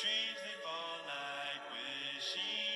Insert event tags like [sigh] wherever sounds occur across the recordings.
Dreams they fall like wishing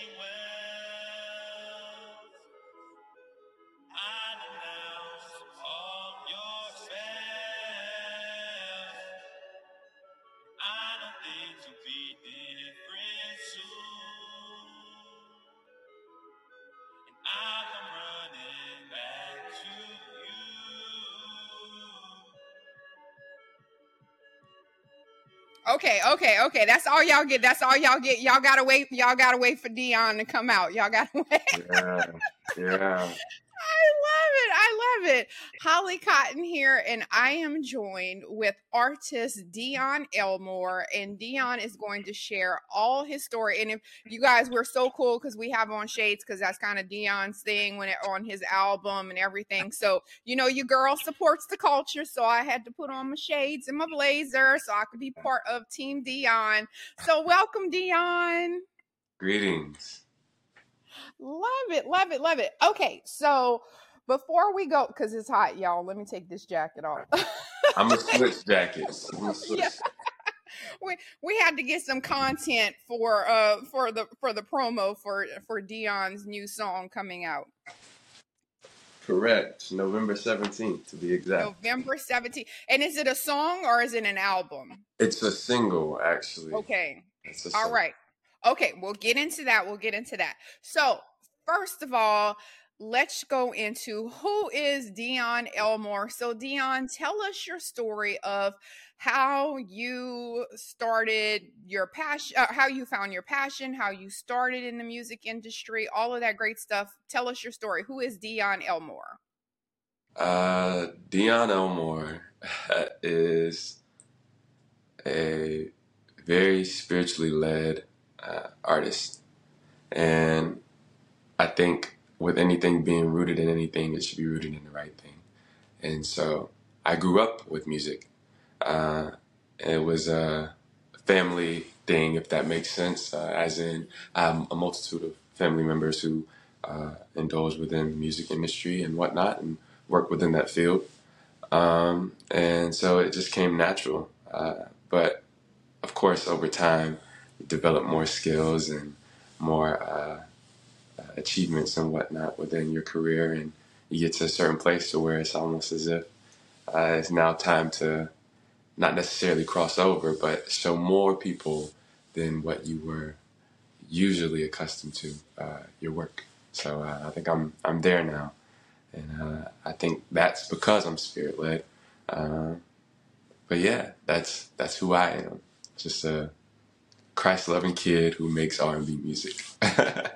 Okay, okay, okay. That's all y'all get. That's all y'all get. Y'all gotta wait. Y'all gotta wait for Dion to come out. Y'all gotta [laughs] wait. Yeah, yeah. I love it. I love it. Holly Cotton here, and I am joined with artist Dion Elmore, and Dion is going to share all his story. And if you guys, we're so cool because we have on shades because that's kind of Dion's thing when it on his album and everything. So you know, your girl supports the culture, so I had to put on my shades and my blazer so I could be part of Team Dion. So welcome, Dion. Greetings. Love it, love it, love it. Okay, so before we go, because it's hot, y'all, let me take this jacket off. [laughs] I'm gonna [laughs] switch jackets. [laughs] Gonna switch. Yeah. [laughs] we we had to get some content for uh for the for the promo for for Dion's new song coming out Correct. November 17th to be exact. November 17th. And is it a song or is it an album? It's a single, actually. Okay. All right. Okay, we'll get into that. We'll get into that. So, first of all, let's go into who is Dion Elmore. So, Dion, tell us your story of how you started your passion, uh, how you found your passion, how you started in the music industry, all of that great stuff. Tell us your story. Who is Dion Elmore? Uh, Dion Elmore [laughs] is a very spiritually led uh, artist. And I think with anything being rooted in anything, it should be rooted in the right thing. And so I grew up with music. Uh, it was a family thing, if that makes sense, uh, as in have a multitude of family members who uh, indulge within the music industry and whatnot and work within that field. Um, and so it just came natural. Uh, but of course, over time, develop more skills and more uh, achievements and whatnot within your career, and you get to a certain place to where it's almost as if uh, it's now time to not necessarily cross over, but show more people than what you were usually accustomed to uh, your work. So uh, I think I'm I'm there now, and uh, I think that's because I'm spirit led. But yeah, that's that's who I am. Just a Christ loving kid who makes R and B music. [laughs]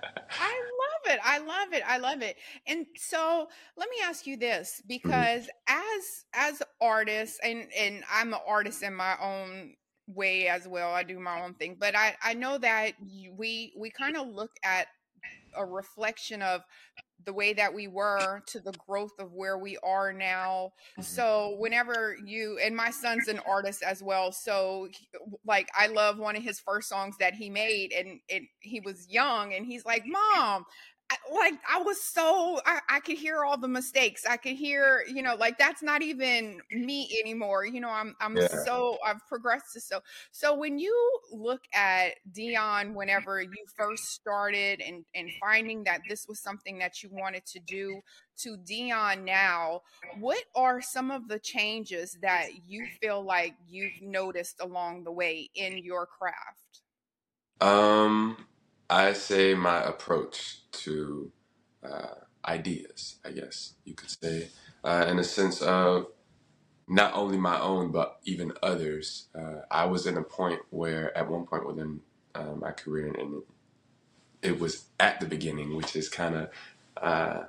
I love it. I love it. I love it. And so let me ask you this mm-hmm. because as as artists and and I'm an artist in my own way as well. I do my own thing, but I I know that we we kind of look at a reflection of the way that we were to the growth of where we are now. Mm-hmm. So whenever you and my son's an artist as well, so like I love one of his first songs that he made, and and he was young, and he's like, "Mom." Like I was so I, I could hear all the mistakes. I could hear, you know, like that's not even me anymore. You know, I'm I'm Yeah. so I've progressed to so so when you look at Dion whenever you first started and and finding that this was something that you wanted to do to Dion now, what are some of the changes that you feel like you've noticed along the way in your craft? Um, I say my approach to uh, ideas, I guess you could say, uh, in a sense of not only my own, but even others. Uh, I was in a point where, at one point within uh, my career, and it was at the beginning, which is kind of, uh,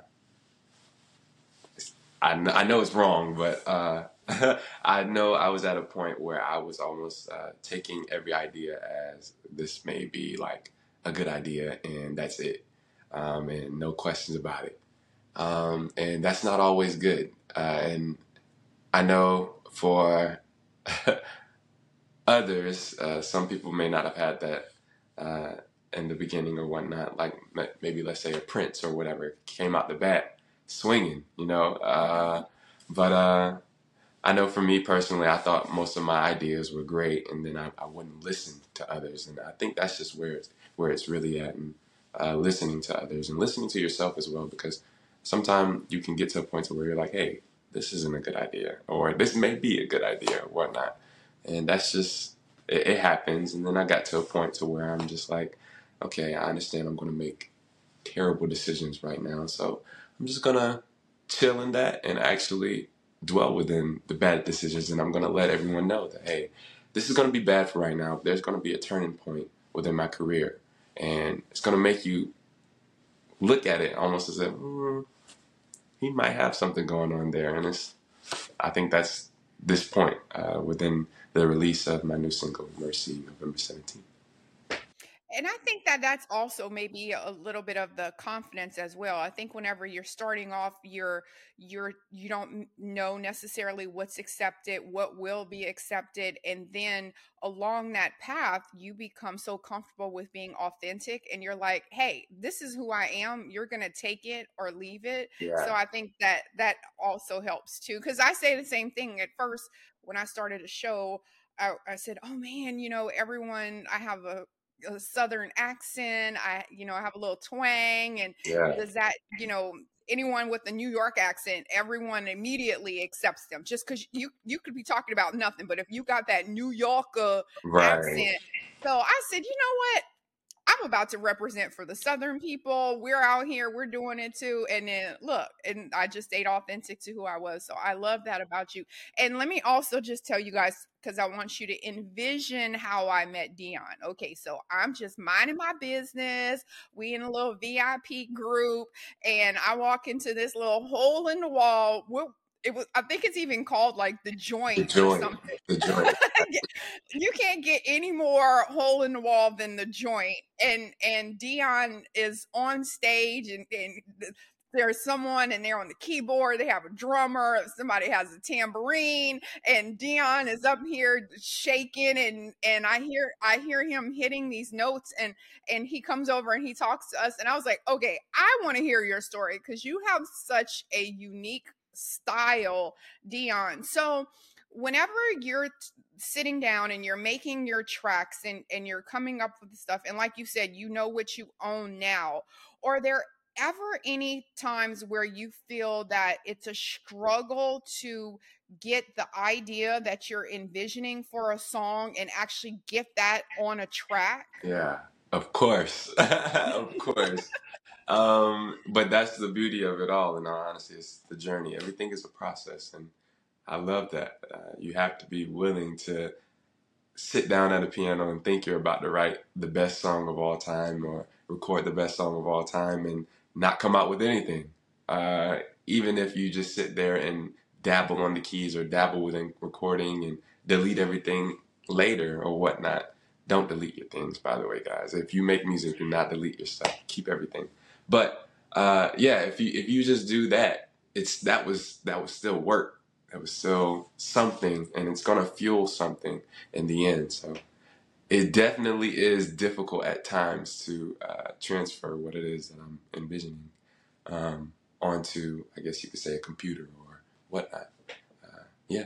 I, kn- I know it's wrong, but uh, [laughs] I know I was at a point where I was almost uh, taking every idea as this may be like a good idea, and that's it, um, and no questions about it. Um, and that's not always good. Uh, and I know for [laughs] others, uh, some people may not have had that uh, in the beginning or whatnot. Like maybe let's say a Prince or whatever came out the bat swinging, you know. Uh, but uh, I know for me personally, I thought most of my ideas were great, and then I, I wouldn't listen to others, and I think that's just where where it's really at, and uh, listening to others and listening to yourself as well, because sometimes you can get to a point to where you're like, hey, this isn't a good idea, or this may be a good idea, or whatnot, and that's just it, it happens. And then I got to a point to where I'm just like, okay, I understand I'm going to make terrible decisions right now, so I'm just gonna chill in that and actually dwell within the bad decisions, and I'm going to let everyone know that hey, this is going to be bad for right now. There's going to be a turning point within my career, and it's going to make you look at it almost as if mm, he might have something going on there, and it's. I think that's this point uh, within the release of my new single "Merci" November 17th. And I think that that's also maybe a little bit of the confidence as well. I think whenever you're starting off, you're you're you don't know necessarily what's accepted, what will be accepted, and then along that path, you become so comfortable with being authentic, and you're like, "Hey, this is who I am. You're gonna take it or leave it." Yeah. So I think that that also helps too, because I say the same thing at first when I started a show. I, I said, "Oh man, you know, everyone. I have a a southern accent i you know i have a little twang and Yeah. does that you know anyone with a new york accent everyone immediately accepts them just because you you could be talking about nothing but if you got that new yorker Right. accent so i said you know what i'm about to represent for the southern people we're out here we're doing it too and then look and i just stayed authentic to who i was so i love that about you and let me also just tell you guys because I want you to envision how I met Dion. Okay, so I'm just minding my business. We in a little VIP group, and I walk into this little hole in the wall. Well, it was I think it's even called like the The joint or joint. something. The [laughs] joint. you can't get any more hole in the wall than the joint. And and Dion is on stage and, and there's someone and they're on the keyboard, they have a drummer, somebody has a tambourine, and Dion is up here shaking and and I hear I hear him hitting these notes and and he comes over and he talks to us and I was like, "Okay, I want to hear your story because you have such a unique style, Dion." So, whenever you're t- sitting down and you're making your tracks and and you're coming up with stuff and like you said you know what you own now are there ever any times where you feel that it's a struggle to get the idea that you're envisioning for a song and actually get that on a track Yeah. Of course. [laughs] Of course. Um, but that's the beauty of it all, in all honesty, it's the journey. Everything is a process, and I love that. Uh, you have to be willing to sit down at a piano and think you're about to write the best song of all time or record the best song of all time and not come out with anything. Uh, even if you just sit there and dabble on the keys or dabble within recording and delete everything later or whatnot. Don't delete your things, by the way, guys. If you make music, do not delete your stuff. Keep everything. But uh, yeah, if you if you just do that, it's that was that was still work. That was still something, and it's gonna fuel something in the end. So it definitely is difficult at times to uh, transfer what it is that I'm envisioning um, onto, I guess you could say, a computer or whatnot. Uh, yeah.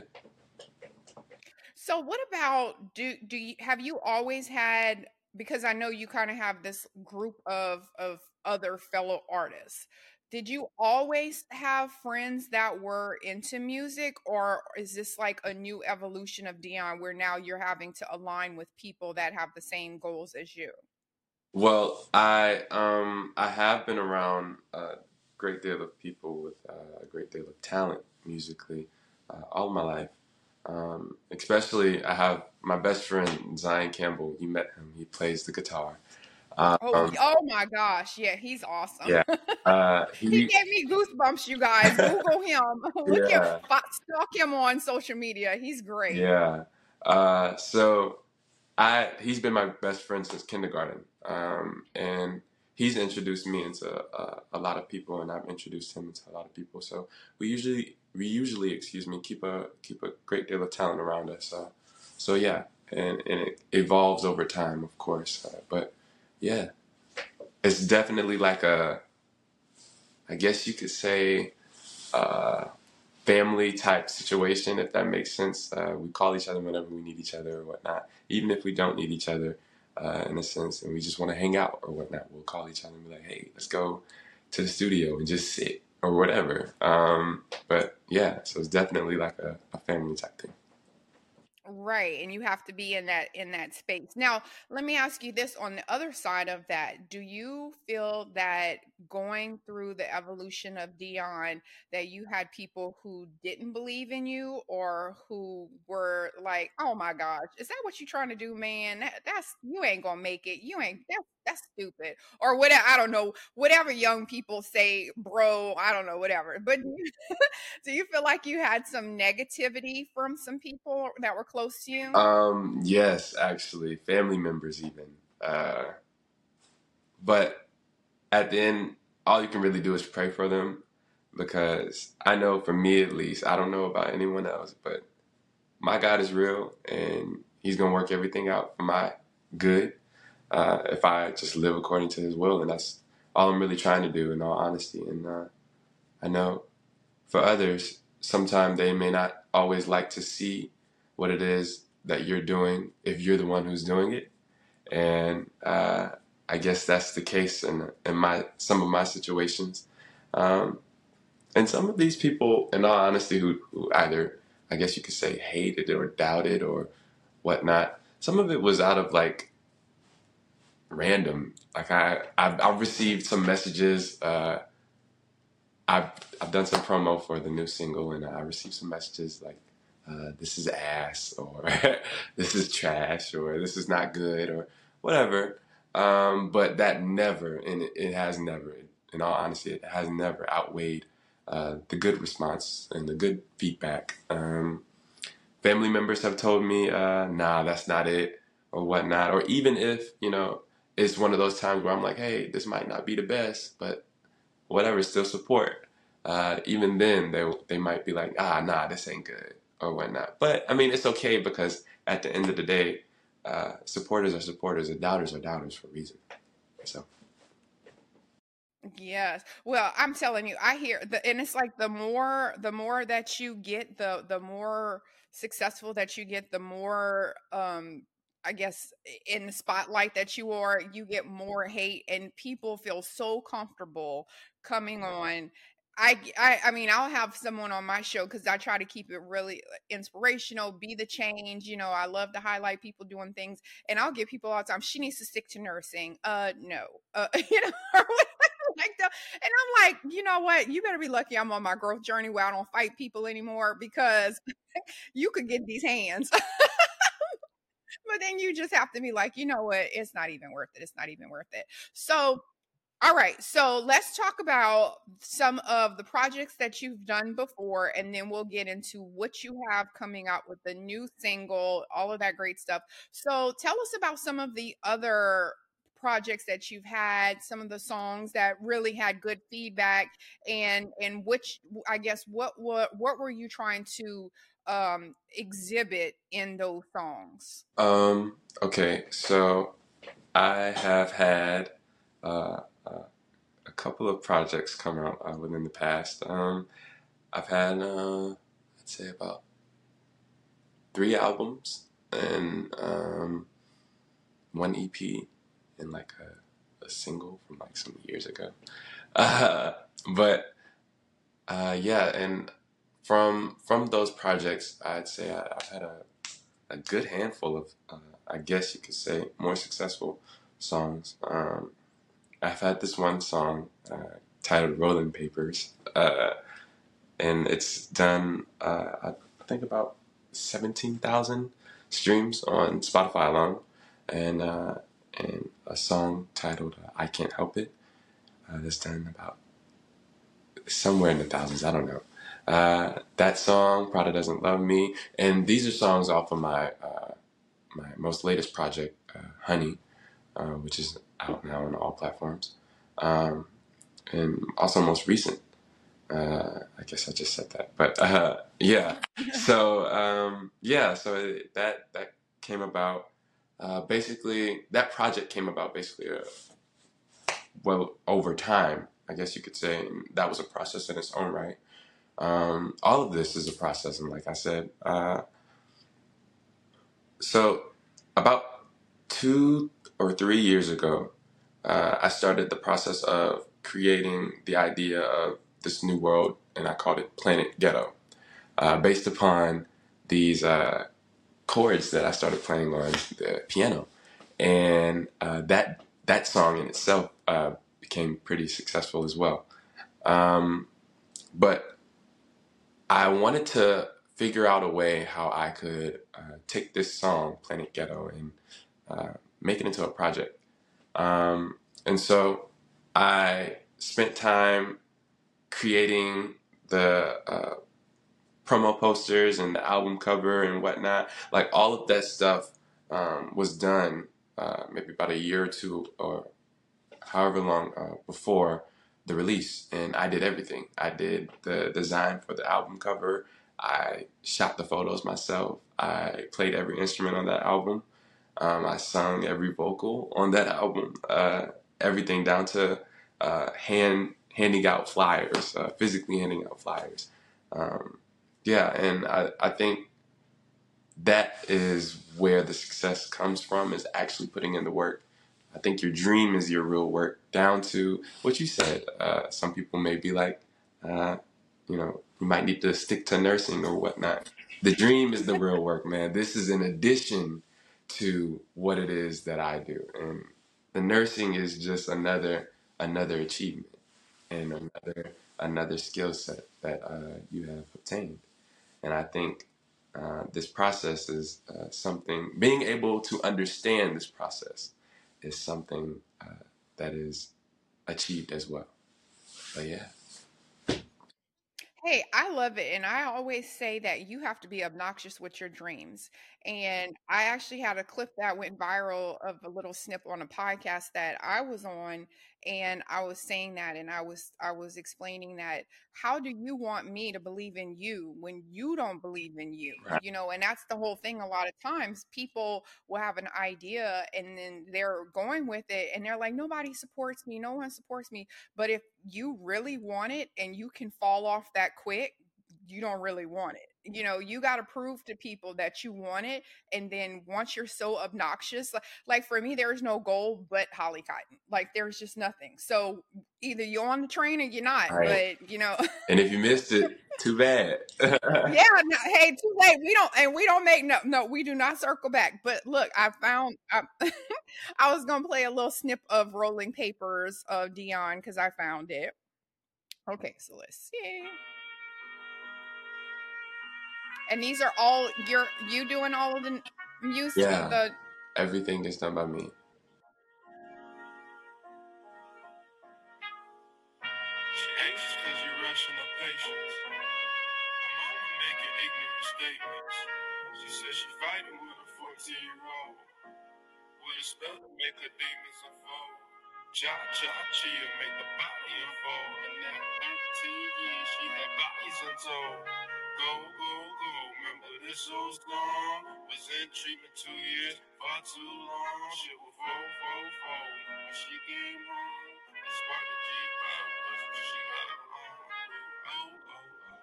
So what about do do you have you always had because I know you kind of have this group of of other fellow artists. Did you always have friends that were into music or is this like a new evolution of Dion where now you're having to align with people that have the same goals as you? Well, I um I have been around a great deal of people with uh, a great deal of talent musically uh, all my life. Um, especially, I have my best friend Zion Campbell. You met him. He plays the guitar. Oh, Um, y- oh my gosh. Yeah, he's awesome. yeah. [laughs] Uh, He he gave me goosebumps, you guys. Google him. [laughs] Look yeah. stalk him on social media. He's great. Yeah. Uh, so I he's been my best friend since kindergarten, um, and he's introduced me into uh, a lot of people, and I've introduced him into a lot of people. So we usually we usually excuse me keep a keep a great deal of talent around us. So so yeah, and and it evolves over time, of course. Uh, but yeah, it's definitely like a I guess you could say. Uh, family type situation, if that makes sense. Uh, we call each other whenever we need each other or whatnot, even if we don't need each other uh, in a sense, and we just want to hang out or whatnot. We'll call each other and be like, "Hey, let's go to the studio and just sit or whatever." Um, but yeah, so it's definitely like a, a family type thing. Right, and you have to be in that in that space. Now, let me ask you this on the other side of that. Do you feel that going through the evolution of Dion that you had people who didn't believe in you or who were like, "Oh my gosh, is that what you're trying to do, man? That, that's you ain't going to make it. You ain't that's that's stupid." Or whatever, I don't know, whatever young people say, bro, I don't know, whatever. But [laughs] do you feel like you had some negativity from some people that were close to you? Um, yes, actually, family members even. Uh, but at the end, all you can really do is pray for them because I know for me at least, I don't know about anyone else, but my God is real and He's gonna work everything out for my good uh, if I just live according to His will, and that's all I'm really trying to do, in all honesty. And uh, I know for others, sometimes they may not always like to see what it is that you're doing if you're the one who's doing it. And uh, I guess that's the case in, in my some of my situations. Um, and some of these people, in all honesty, who, who either, I guess you could say, hated or doubted or whatnot, some of it was out of like random. Like I, I've, I've received some messages. Uh, I've I've done some promo for the new single, and I received some messages like, uh, "This is ass," or [laughs] "This is trash," or "This is not good," or whatever. Um, but that never, and it, it, has never, in all honesty, it has never outweighed uh, the good response and the good feedback. Um, family members have told me, uh, "Nah, that's not it," or whatnot. Or even if you know, it's one of those times where I'm like, "Hey, this might not be the best, but whatever, still support. Uh, even then, they they might be like, ah, nah, this ain't good or whatnot. But I mean, it's okay because at the end of the day, uh, supporters are supporters and doubters are doubters for a reason. So. Yes. Well, I'm telling you, I hear the, and it's like the more the more that you get, the the more successful that you get, the more um I guess in the spotlight that you are, you get more hate, and people feel so comfortable coming on. I, I, I mean, I'll have someone on my show because I try to keep it really uh, inspirational, be the change. You know, I love to highlight people doing things, and I'll get people all the time. She needs to stick to nursing. Uh, no, uh, [laughs] you know, [laughs] like the, and I'm like, you know what? You better be lucky I'm on my growth journey where I don't fight people anymore because [laughs] you could get these hands but then you just have to be like, you know what? It's not even worth it. It's not even worth it. So, all right. So let's talk about some of the projects that you've done before, and then we'll get into what you have coming out with the new single, all of that great stuff. So tell us about some of the other projects that you've had some of the songs that really had good feedback and and which i guess what what what were you trying to um, exhibit in those songs? Um, okay, so I have had uh, uh, a couple of projects come out uh, within the past. Um, I've had, uh, I'd say, about three albums and um, one EP and like a, a, single from like some years ago. [laughs] Uh, but uh, yeah, and from from those projects, I'd say I, have had a, a good handful of, uh, I guess you could say, more successful songs. Um, I've had this one song uh, titled "Rolling Papers," uh, and it's done, uh, I think, about seventeen thousand streams on Spotify alone, and uh, and a song titled uh, "I Can't Help It" that's done about somewhere in the thousands. I don't know. Uh, that song, Prada Doesn't Love Me, and these are songs off of my uh, my most latest project, uh, Honeé, uh, which is out now on all platforms, um, and also most recent. Uh, I guess I just said that, but uh, [laughs] yeah. So um, yeah, so that that came about. basically, that project came about basically, well, over time. I guess you could say that was a process in its own right Um, all of this is a process, and like I said, uh, so about two or three years ago, uh, I started the process of creating the idea of this new world, and I called it Planet Ghetto, uh, based upon these uh, chords that I started playing on the piano, and uh, that that song in itself uh, became pretty successful as well. Um, but I wanted to figure out a way how I could uh, take this song, Planet Ghetto, and uh, make it into a project. Um, and so I spent time creating the uh, promo posters and the album cover and whatnot. Like all of that stuff um, was done uh, maybe about a year or two or however long uh, before the release. And I did everything. I did the design for the album cover. I shot the photos myself. I played every instrument on that album. Um, I sung every vocal on that album. Uh, everything down to uh, hand handing out flyers, uh, physically handing out flyers. Um, yeah, and I, I think that is where the success comes from is actually putting in the work. I think your dream is your real work, down to what you said. Uh, some people may be like, uh, you know, you might need to stick to nursing or whatnot. The dream is the real work, man. This is in addition to what it is that I do, and the nursing is just another another achievement and another another skill set that uh, you have obtained. And I think uh, this process is uh, something, being able to understand this process is something uh, that is achieved as well. But yeah. Hey, I love it. And I always say that you have to be obnoxious with your dreams. And I actually had a clip that went viral of a little snip on a podcast that I was on and I was saying that and I was I was explaining that how do you want me to believe in you when you don't believe in you? Right. You know, and that's the whole thing a lot of times people will have an idea and then they're going with it and they're like nobody supports me, no one supports me. But if you really want it and you can fall off that quick, you don't really want it you know you got to prove to people that you want it and then once you're so obnoxious like, like for me there's no goal but holly cotton like there's just nothing so either you're on the train or you're not Right. but you know And if you missed it, too bad. [laughs] yeah no, hey too late we don't and we don't make no no we do not circle back but look i found i, [laughs] I was gonna play a little snip of rolling papers of dion because i found it okay so let's see and these are all you're you doing all of the music Yeah. the Everything is done by me. She anxious cause you rushing her patience. Her mama making ignorant statements. She says she fighting with a 14 year old. With a spell to make her demons unfold. Cha cha make the body unfold. And now 13 years she had bodies untold. Go, go, go. Remember this old song? Was in treatment two years, far too long. Shit was fold, fold, fold. When she came home, it sparked the G5. But she got on. Oh, oh, oh.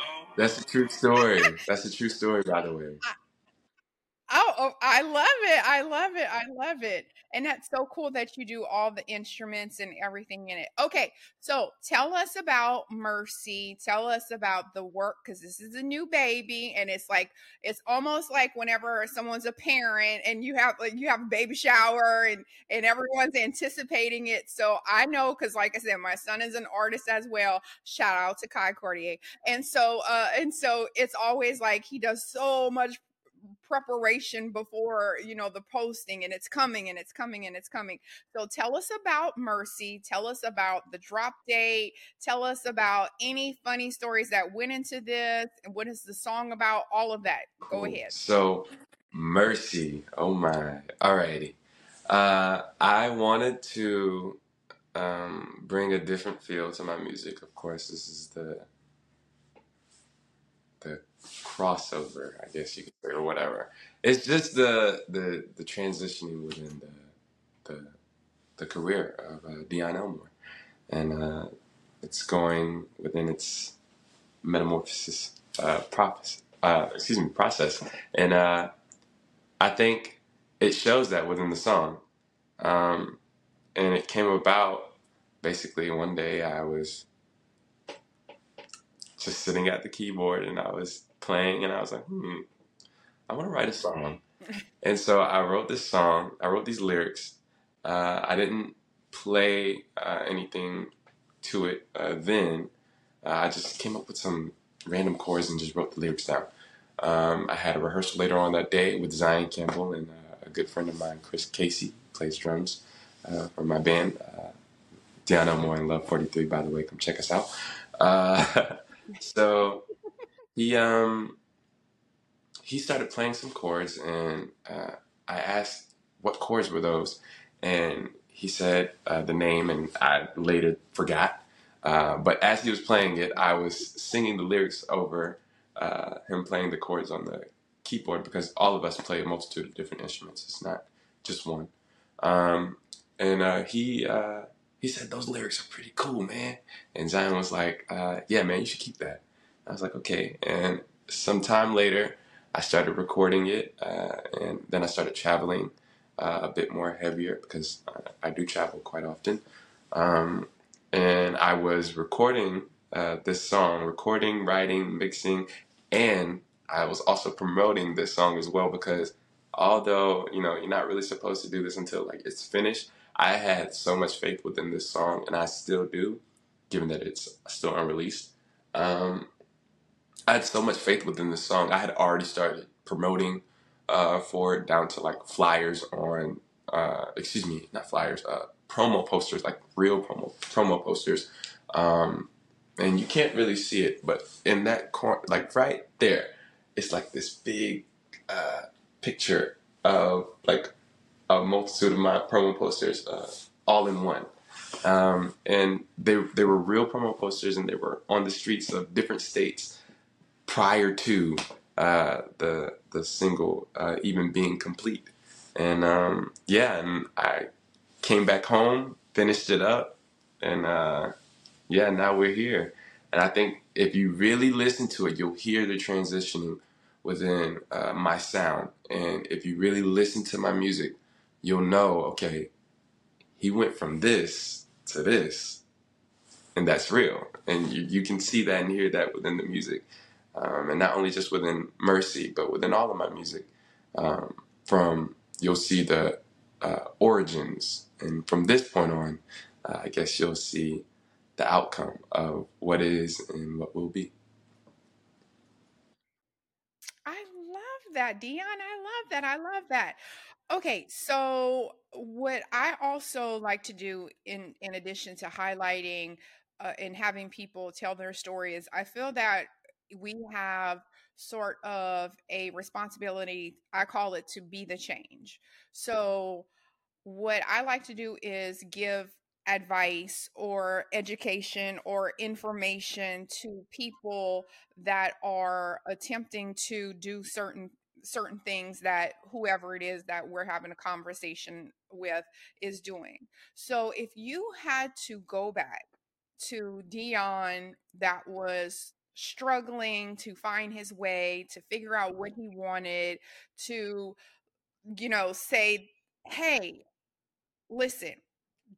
Oh. That's a true story. That's a true story, by the way. I love it. I love it. I love it. And that's so cool that you do all the instruments and everything in it. Okay, so tell us about Merci. Tell us about the work because this is a new baby, and it's like it's almost like whenever someone's a parent and you have like you have a baby shower and and everyone's anticipating it. So I know because, like I said, my son is an artist as well. Shout out to Kai Cordier. And so, uh, and so it's always like he does so much preparation before you know the posting and it's coming and it's coming and it's coming so tell us about merci tell us about the drop date tell us about any funny stories that went into this and what is the song about all of that go ahead So, merci. Oh my. Alrighty. Uh, I wanted to um, bring a different feel to my music. Of course, this is the the crossover, I guess you could say, or whatever. It's just the the the transitioning within the the the career of uh, Dion Elmore, and uh, it's going within its metamorphosis uh, process. Uh, excuse me, process, and uh, I think it shows that within the song. Um, and it came about basically one day I was just sitting at the keyboard and I was playing and I was like, hmm, I want to write a song. and so I wrote this song. I wrote these lyrics. Uh, I didn't play uh, anything to it uh, then. Uh, I just came up with some random chords and just wrote the lyrics down. Um, I had a rehearsal later on that day with Zion Campbell and uh, a good friend of mine, Chris Casey, plays drums uh, for my band. Uh, Dion Elmore in Love 43, by the way, come check us out. Uh, [laughs] so he um he started playing some chords, and uh, I asked what chords were those, and he said uh, the name, and I later forgot. Uh, but as he was playing it, I was singing the lyrics over uh, him playing the chords on the keyboard because all of us play a multitude of different instruments. It's not just one. Um, and uh, he uh, he said those lyrics are pretty cool, man. And Zion was like, "Yeah, man, you should keep that." I was like, "Okay." And some time later, I started recording it, uh, and then I started traveling uh, a bit more heavier because I, I do travel quite often. Um, and I was recording uh, this song, recording, writing, mixing, and I was also promoting this song as well because although you know you're not really supposed to do this until like it's finished, I had so much faith within this song, and I still do, given that it's still unreleased. Um, I had so much faith within this song. I had already started promoting uh, for it down to like flyers on, uh, excuse me, not flyers, uh, promo posters, like real promo promo posters. Um, and you can't really see it, but in that corner, like right there, it's like this big uh, picture of like a multitude of my promo posters, uh, all in one. Um, and they they were real promo posters, and they were on the streets of different states prior to uh, the the single uh, even being complete. And um, yeah, and I came back home, finished it up, and uh, yeah, now we're here. And I think if you really listen to it, you'll hear the transitioning within uh, my sound. And if you really listen to my music, you'll know, okay, he went from this to this, and that's real. And you, you can see that and hear that within the music. Um, and not only just within Merci, but within all of my music. Um, from you'll see the uh, origins, and from this point on, uh, I guess you'll see the outcome of what is and what will be. I love that, Dion. I love that. I love that. Okay, so what I also like to do in in addition to highlighting uh, and having people tell their story is I feel that we have sort of a responsibility, I call it to be the change. So what I like to do is give advice or education or information to people that are attempting to do certain certain things that whoever it is that we're having a conversation with is doing. So if you had to go back to Dion that was struggling to find his way, to figure out what he wanted, to you know, say, "Hey, listen,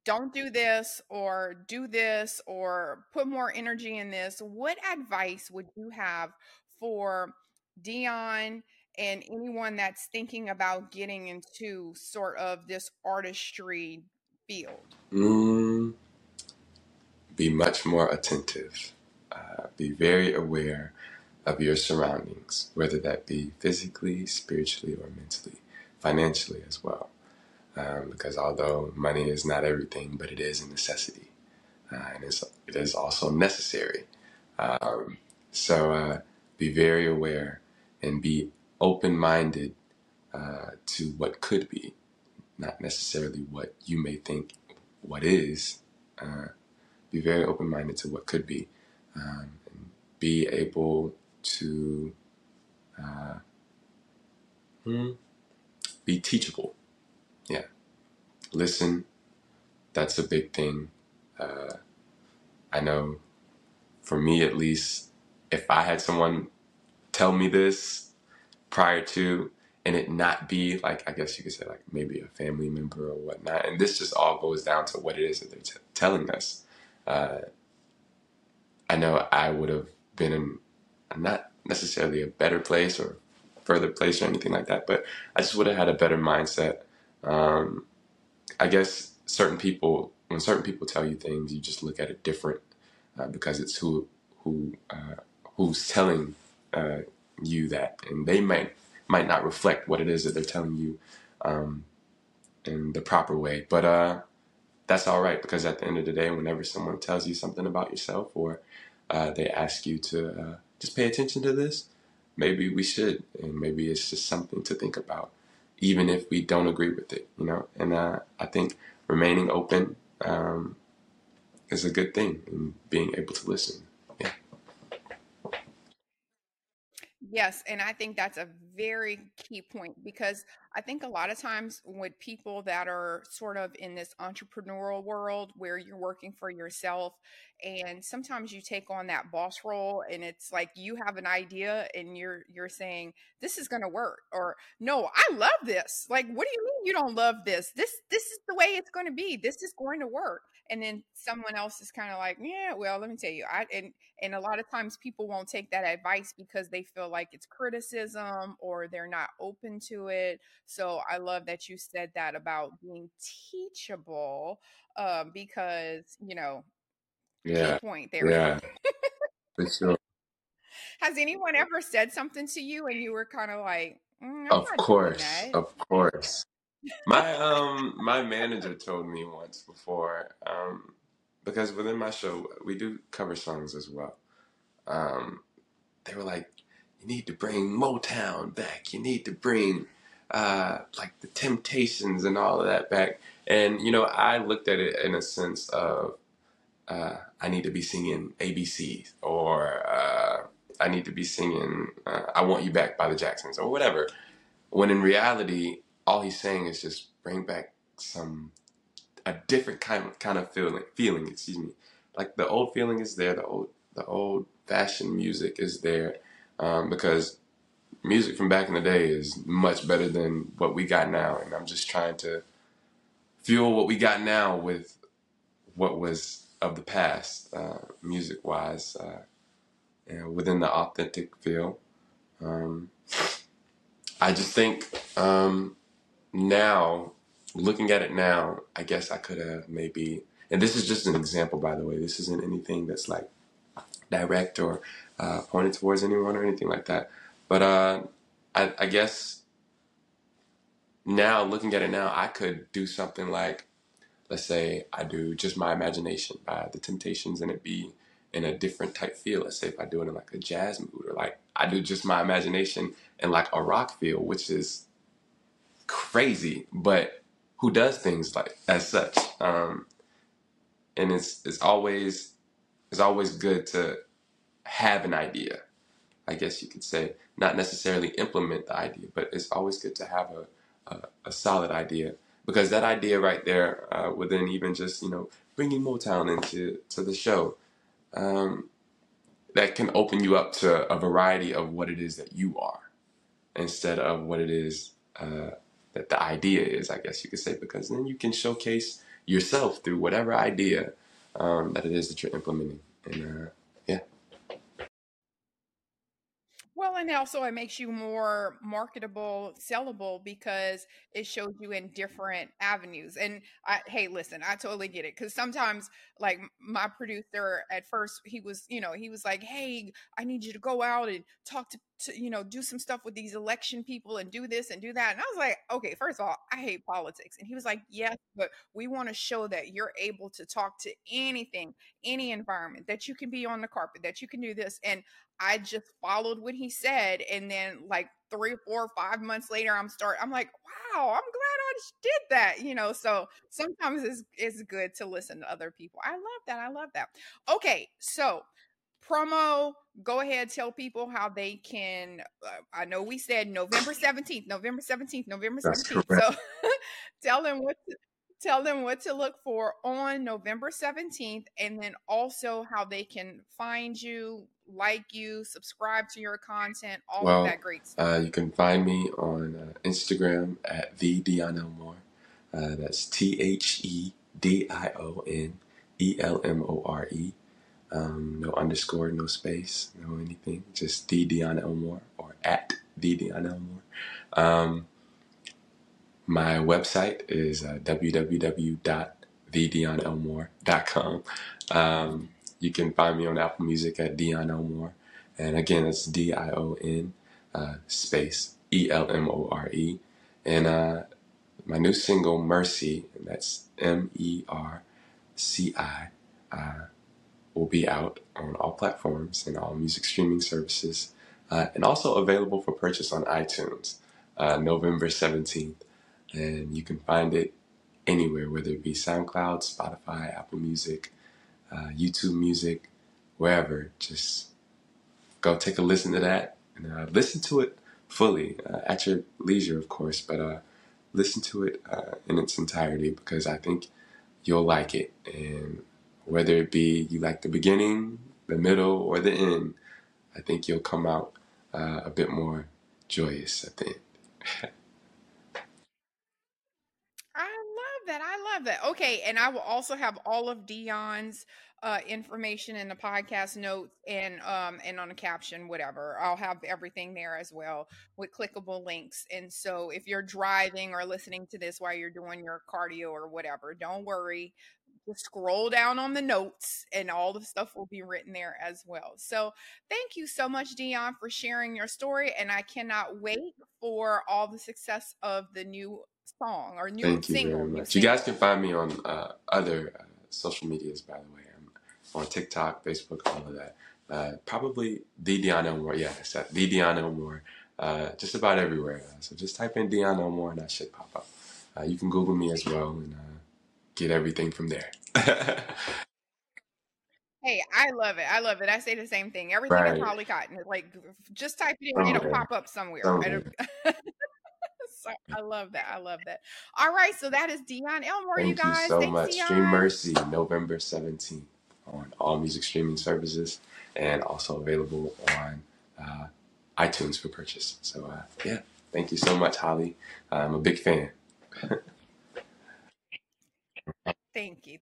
don't do this or do this or put more energy in this. What advice would you have for Dion and anyone that's thinking about getting into sort of this artistry field? Mm, be much more attentive. Uh, be very aware of your surroundings, whether that be physically, spiritually, or mentally, financially as well um, because although money is not everything, but it is a necessity, uh, and it's, it is also necessary. Um, so uh, be very aware and be open-minded uh, to what could be, not necessarily what you may think what is. Uh, be very open-minded to what could be, um, be able to uh, hmm, be teachable yeah, listen. That's a big thing. Uh, I know for me at least, if I had someone tell me this prior to and it not be like I guess you could say like maybe a family member or whatnot, and this just all goes down to what it is that they're t- telling us. Uh, I know I would have been in not necessarily a better place or further place or anything like that, but I just would have had a better mindset. Um, I guess certain people, when certain people tell you things, you just look at it different uh, because it's who who uh, who's telling uh, you that, and they might might not reflect what it is that they're telling you um, in the proper way. But uh, that's all right because at the end of the day, whenever someone tells you something about yourself or uh, they ask you to uh, just pay attention to this, maybe we should, and maybe it's just something to think about, even if we don't agree with it, you know. And uh, I think remaining open um, is a good thing, and being able to listen. Yeah. Yes, and I think that's a very key point because I think a lot of times with people that are sort of in this entrepreneurial world where you're working for yourself and sometimes you take on that boss role and it's like you have an idea and you're you're saying this is going to work or no, I love this. Like what do you mean you don't love this? This this is the way it's going to be. This is going to work. And then someone else is kind of like, yeah, well, let me tell you. I and and a lot of times people won't take that advice because they feel like it's criticism or they're not open to it. So I love that you said that about being teachable, um, because you know, Yeah. point there. Yeah. [laughs] For sure. Has anyone ever said something to you and you were kind of like, mm, Of course. Of course. My um my manager told me once before, um, because within my show we do cover songs as well. Um, they were like, you need to bring Motown back. You need to bring uh like the Temptations and all of that back. And you know, I looked at it in a sense of uh, I need to be singing ABC or uh, I need to be singing uh, I Want You Back by the Jacksons or whatever. When in reality, all he's saying is just bring back some a different kind of kind of feeling feeling, excuse me. Like the old feeling is there, the old the old fashioned music is there. Um, because music from back in the day is much better than what we got now. And I'm just trying to fuel what we got now with what was of the past, uh, music wise, uh, and within the authentic feel. Um, I just think um, now, looking at it now, I guess I could have maybe, and this is just an example, by the way. This isn't anything that's like direct or uh, pointed towards anyone or anything like that. But uh, I, I guess now, looking at it now, I could do something like, let's say I do just my imagination by the Temptations, and it be in a different type feel. Let's say if I do it in like a jazz mood, or like I do just my imagination in like a rock feel, which is crazy, but who does things like as such? Um, and it's it's always it's always good to have an idea. I guess you could say not necessarily implement the idea, but it's always good to have a a, a solid idea because that idea right there, uh, within even just you know bringing Motown into to the show, um, that can open you up to a variety of what it is that you are instead of what it is uh, that the idea is. I guess you could say because then you can showcase yourself through whatever idea um, that it is that you're implementing. And uh, and also it makes you more marketable, sellable because it shows you in different avenues. And I, hey, listen, I totally get it because sometimes, like my producer at first, he was, you know, he was like, "Hey, I need you to go out and talk to, to, you know, do some stuff with these election people and do this and do that." And I was like, "Okay, first of all, I hate politics." And he was like, "Yes, but we want to show that you're able to talk to anything, any environment, that you can be on the carpet, that you can do this." And I just followed what he said, and then like three, four, five months later, I'm start. I'm like, wow, I'm glad I just did that. You know, so sometimes it's it's good to listen to other people. I love that. I love that. Okay, so promo. Go ahead, tell people how they can. Uh, I know we said November seventeenth, November seventeenth, November that's seventeenth. correct. So [laughs] tell them what. To, tell them what to look for on November 17th and then also how they can find you, like you, subscribe to your content, all Well, of that great stuff. uh, you can find me on uh, Instagram at the Dion Elmore. Uh, that's T H E D I O N E L M O R E. Um, no underscore, no space, no anything. Just the Dion Elmore or at the Dion Elmore. Um, my website is uh, www.thedionelmore.com. Um, you can find me on Apple Music at Dion Elmore. And again, it's D I O N uh, space E L M O R E. And uh, my new single, Merci, and that's M E R C I, uh, will be out on all platforms and all music streaming services, uh, and also available for purchase on iTunes uh, November 17th. And you can find it anywhere, whether it be SoundCloud, Spotify, Apple Music, uh, YouTube Music, wherever. Just go take a listen to that and uh, listen to it fully uh, at your leisure, of course, but uh, listen to it uh, in its entirety because I think you'll like it. And whether it be you like the beginning, the middle, or the end, I think you'll come out uh, a bit more joyous at the end. [laughs] I love that. I love that. Okay, and I will also have all of Dion's uh, information in the podcast notes and um and on a caption, whatever. I'll have everything there as well with clickable links. And so if you're driving or listening to this while you're doing your cardio or whatever, don't worry. Just scroll down on the notes and all the stuff will be written there as well. So thank you so much, Dion, for sharing your story. And I cannot wait for all the success of the new song or new Thank you single. very New much. You single. guys can find me on uh, other uh, social medias, by the way. I'm on TikTok, Facebook, all of that. Uh, probably the Dion Elmore. Yeah, it's at the Dion Elmore. Uh, just about everywhere. So just type in Dion Elmore and that should pop up. Uh, you can Google me as well and uh, get everything from there. [laughs] Hey, I love it. I love it. I say the same thing. Everything is right. Holly Cotton. Like, just type it in, it'll Somewhere. pop up somewhere. Somewhere. [laughs] I love that. I love that. All right, so that is Dion Elmore, you Thank you guys. so Thanks, much. Dion. Stream Merci, November 17th on all music streaming services and also available on uh, iTunes for purchase. So, uh, yeah, thank you so much, Holly. I'm a big fan. [laughs] Thank you.